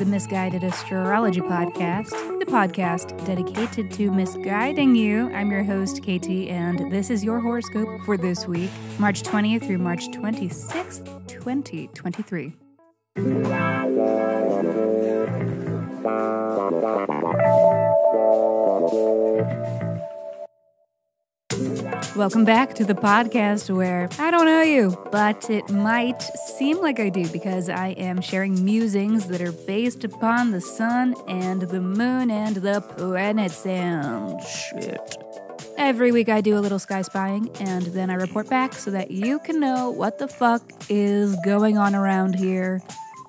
the Misguided Astrology Podcast, the podcast dedicated to misguiding you. I'm your host, Katie, and this is your horoscope for this week, March 20th through March 26th, 2023. Welcome back to the podcast where I don't know you, but it might seem like I do because I am sharing musings that are based upon the sun and the moon and the planets and shit. Every week I do a little sky spying and then I report back so that you can know what the fuck is going on around here.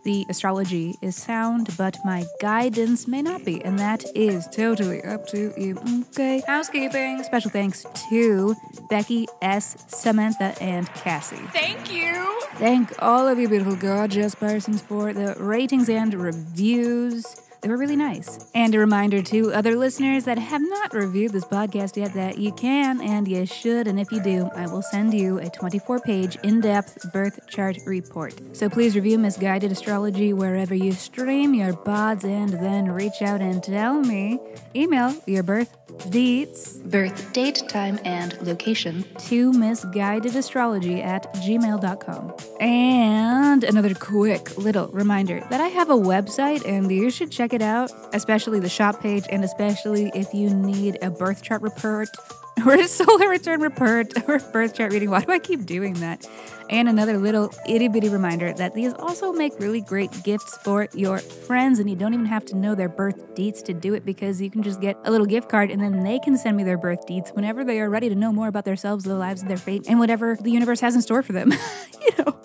The astrology is sound, but my guidance may not be, and that is totally up to you. Okay. Housekeeping. Special thanks to Becky, S, Samantha, and Cassie. Thank you. Thank all of you beautiful, gorgeous persons for the ratings and reviews. They were really nice. And a reminder to other listeners that have not reviewed this podcast yet that you can and you should. And if you do, I will send you a 24 page in depth birth chart report. So please review Misguided Astrology wherever you stream your pods and then reach out and tell me. Email your birth dates, birth date, time, and location to misguidedastrology at gmail.com. And another quick little reminder that I have a website and you should check it out, especially the shop page, and especially if you need a birth chart report or a solar return report or birth chart reading. Why do I keep doing that? And another little itty bitty reminder that these also make really great gifts for your friends, and you don't even have to know their birth dates to do it because you can just get a little gift card and then they can send me their birth dates whenever they are ready to know more about themselves, their lives, their fate, and whatever the universe has in store for them. you know,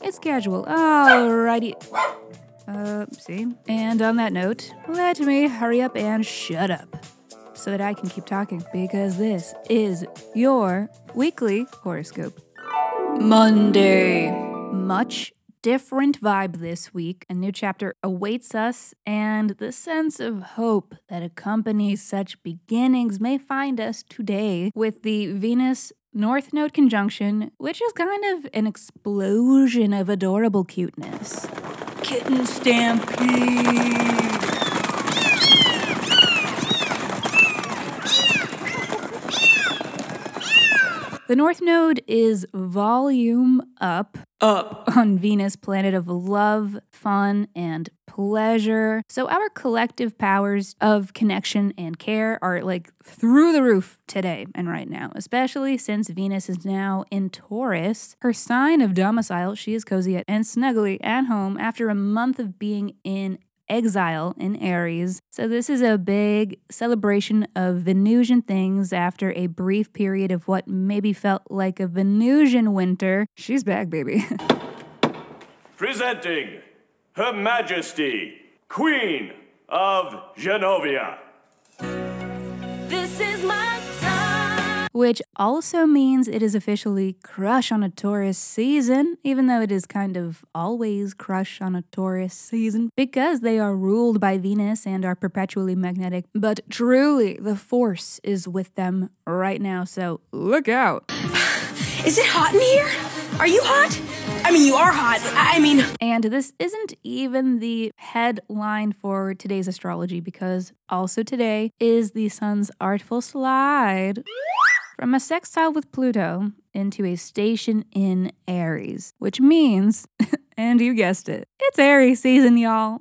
it's casual. Alrighty. Uh, see? And on that note, let me hurry up and shut up so that I can keep talking because this is your weekly horoscope. Monday. Much different vibe this week. A new chapter awaits us, and the sense of hope that accompanies such beginnings may find us today with the Venus North Node conjunction, which is kind of an explosion of adorable cuteness. Kitten Stampede! The North Node is volume up, up on Venus, planet of love, fun, and pleasure. So our collective powers of connection and care are like through the roof today and right now, especially since Venus is now in Taurus. Her sign of domicile, she is cozy and snuggly at home after a month of being in exile in Aries. So, this is a big celebration of Venusian things after a brief period of what maybe felt like a Venusian winter. She's back, baby. Presenting Her Majesty, Queen of Genovia. Which also means it is officially Crush on a Taurus season, even though it is kind of always Crush on a Taurus season, because they are ruled by Venus and are perpetually magnetic. But truly, the force is with them right now, so look out. Is it hot in here? Are you hot? I mean, you are hot. I mean, And this isn't even the headline for today's astrology because also today is the sun's artful slide from a sextile with Pluto into a station in Aries, which means, and you guessed it, it's Aries season, y'all.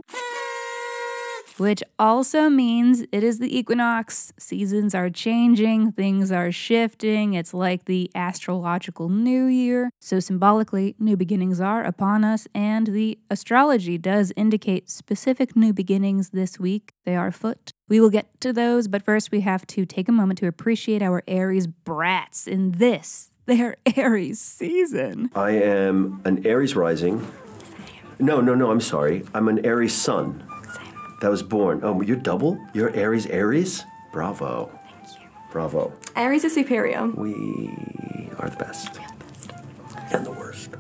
Which also means it is the equinox. Seasons are changing, things are shifting. It's like the astrological new year. So, symbolically, new beginnings are upon us, and the astrology does indicate specific new beginnings this week. They are afoot. We will get to those, but first we have to take a moment to appreciate our Aries brats in this, their Aries season. I am an Aries rising. No, no, no, I'm sorry. I'm an Aries sun. That was born. Oh, you're double? You're Aries Aries? Bravo. Thank you. Bravo. Aries is superior. We are the best. And the worst.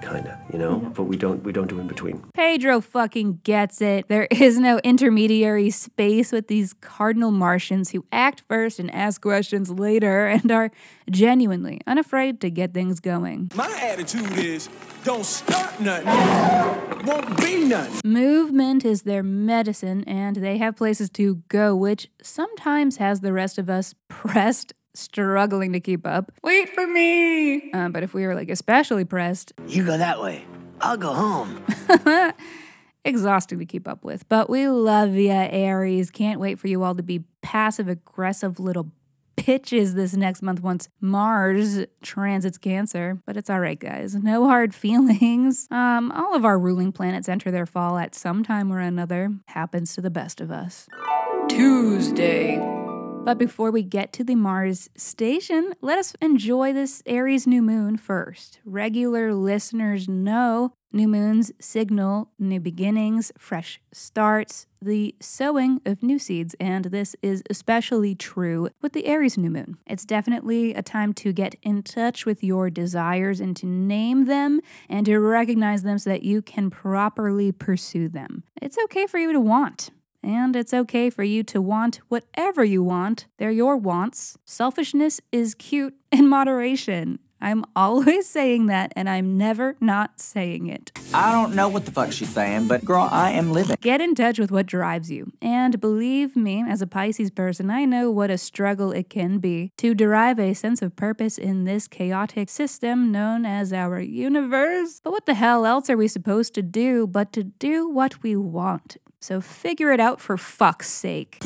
Kinda. you know, but we don't we don't do in between. Pedro fucking gets it. There is no intermediary space with these cardinal Martians who act first and ask questions later and are genuinely unafraid to get things going. My attitude is don't start nothing, won't be nothing. Movement is their medicine, and they have places to go, which sometimes has the rest of us pressed, struggling to keep up. Wait for me! Uh, but if we were like especially pressed, You go that way. I'll go home. exhausting to keep up with. But we love you, Aries. Can't wait for you all to be passive aggressive little bitches this next month once Mars transits Cancer. But it's all right, guys. No hard feelings. Um, all of our ruling planets enter their fall at some time or another. Happens to the best of us. Tuesday. But before we get to the Mars station, let us enjoy this Aries new moon first. Regular listeners know new moons signal new beginnings, fresh starts, the sowing of new seeds, and this is especially true with the Aries new moon. It's definitely a time to get in touch with your desires and to name them and to recognize them so that you can properly pursue them. It's okay for you to want. And it's okay for you to want whatever you want. They're your wants. Selfishness is cute in moderation. I'm always saying that, and I'm never not saying it. I don't know what the fuck she's saying, but girl, I am living. Get in touch with what drives you. And believe me, as a Pisces person, I know what a struggle it can be to derive a sense of purpose in this chaotic system known as our universe. But what the hell else are we supposed to do but to do what we want? So figure it out for fuck's sake.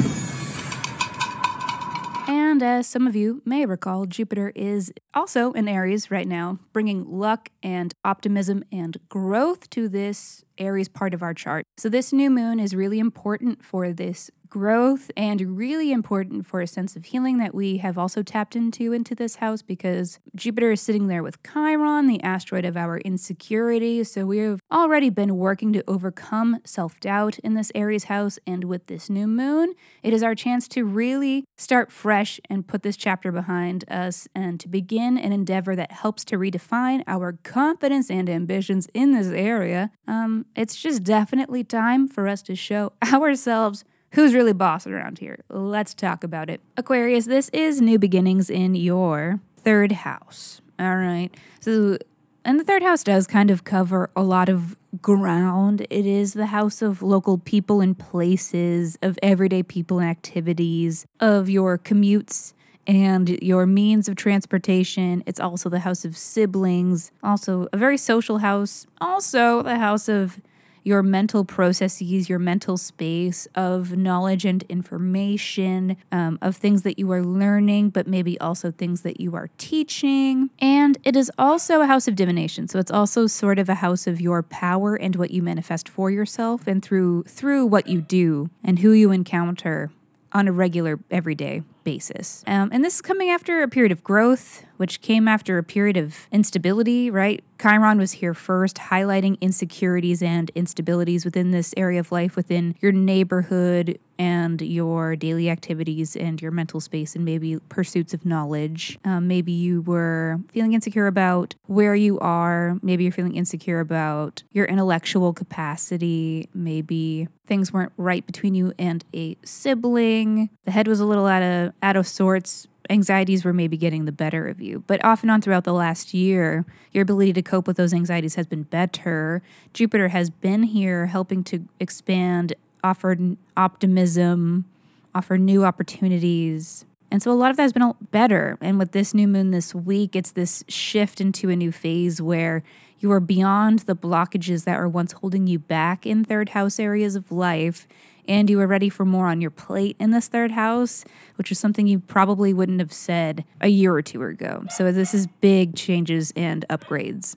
And as some of you may recall, Jupiter is also in Aries right now, bringing luck and optimism and growth to this Aries part of our chart. So, this new moon is really important for this growth and really important for a sense of healing that we have also tapped into into this house because Jupiter is sitting there with Chiron, the asteroid of our insecurity. So we've already been working to overcome self doubt in this Aries house. And with this new moon, it is our chance to really start fresh and put this chapter behind us and to begin an endeavor that helps to redefine our confidence and ambitions in this area. Um, it's just definitely time for us to show ourselves Who's really boss around here? Let's talk about it. Aquarius, this is new beginnings in your third house. All right. So, and the third house does kind of cover a lot of ground. It is the house of local people and places, of everyday people and activities, of your commutes and your means of transportation. It's also the house of siblings, also a very social house, also the house of your mental processes, your mental space of knowledge and information, um, of things that you are learning, but maybe also things that you are teaching. And it is also a house of divination. So it's also sort of a house of your power and what you manifest for yourself and through through what you do and who you encounter on a regular, everyday basis. Um, and this is coming after a period of growth, which came after a period of instability, right? Chiron was here first, highlighting insecurities and instabilities within this area of life, within your neighborhood and your daily activities and your mental space and maybe pursuits of knowledge. Um, maybe you were feeling insecure about where you are. Maybe you're feeling insecure about your intellectual capacity. Maybe things weren't right between you and a sibling. The head was a little out of out of sorts anxieties were maybe getting the better of you. But off and on throughout the last year, your ability to cope with those anxieties has been better. Jupiter has been here helping to expand, offer n- optimism, offer new opportunities. And so a lot of that has been better. And with this new moon this week, it's this shift into a new phase where you are beyond the blockages that were once holding you back in third house areas of life and you are ready for more on your plate in this third house, which is something you probably wouldn't have said a year or two ago. So this is big changes and upgrades.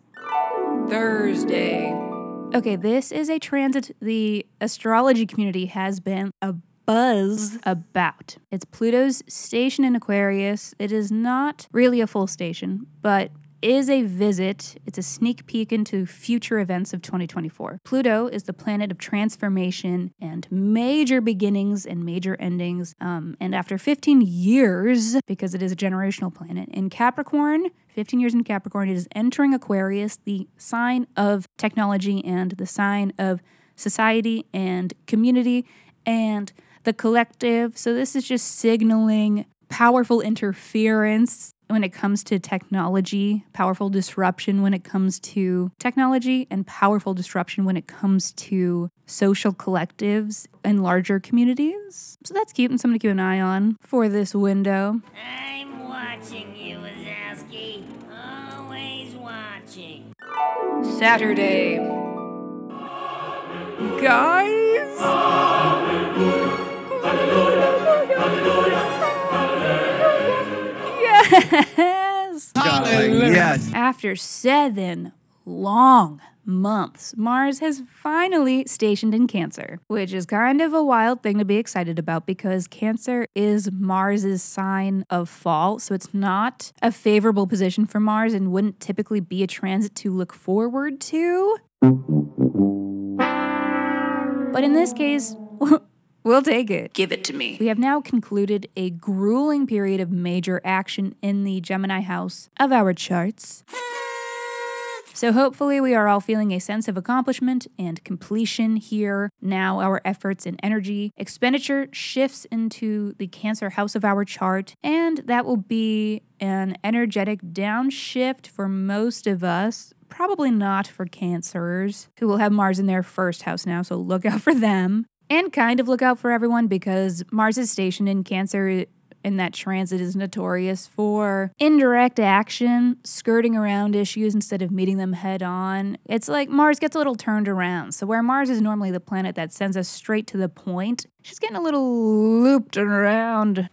Thursday. Okay, this is a transit the astrology community has been a buzz mm-hmm. about. It's Pluto's station in Aquarius. It is not really a full station, but is a visit, it's a sneak peek into future events of 2024. Pluto is the planet of transformation and major beginnings and major endings. Um, and after 15 years, because it is a generational planet, in Capricorn, 15 years in Capricorn, it is entering Aquarius, the sign of technology and the sign of society and community and the collective. So this is just signaling powerful interference when it comes to technology, powerful disruption when it comes to technology, and powerful disruption when it comes to social collectives and larger communities. So that's cute and something to keep an eye on for this window. I'm watching you, Wazowski. Always watching. Saturday. Guys? Yes! Yes. After seven long months, Mars has finally stationed in Cancer, which is kind of a wild thing to be excited about because Cancer is Mars's sign of fall. So it's not a favorable position for Mars and wouldn't typically be a transit to look forward to. But in this case, we'll take it. Give it to me. We have now concluded a grueling period of major action in the Gemini house of our charts. So, hopefully, we are all feeling a sense of accomplishment and completion here. Now, our efforts and energy expenditure shifts into the Cancer house of our chart, and that will be an energetic downshift for most of us. Probably not for Cancers, who will have Mars in their first house now, so look out for them. And kind of look out for everyone because Mars is stationed in Cancer and that transit is notorious for indirect action, skirting around issues instead of meeting them head on. It's like Mars gets a little turned around. So, where Mars is normally the planet that sends us straight to the point, she's getting a little looped around.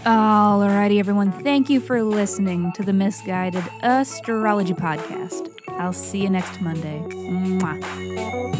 Alrighty, everyone. Thank you for listening to the Misguided Astrology Podcast. I'll see you next Monday. Mwah.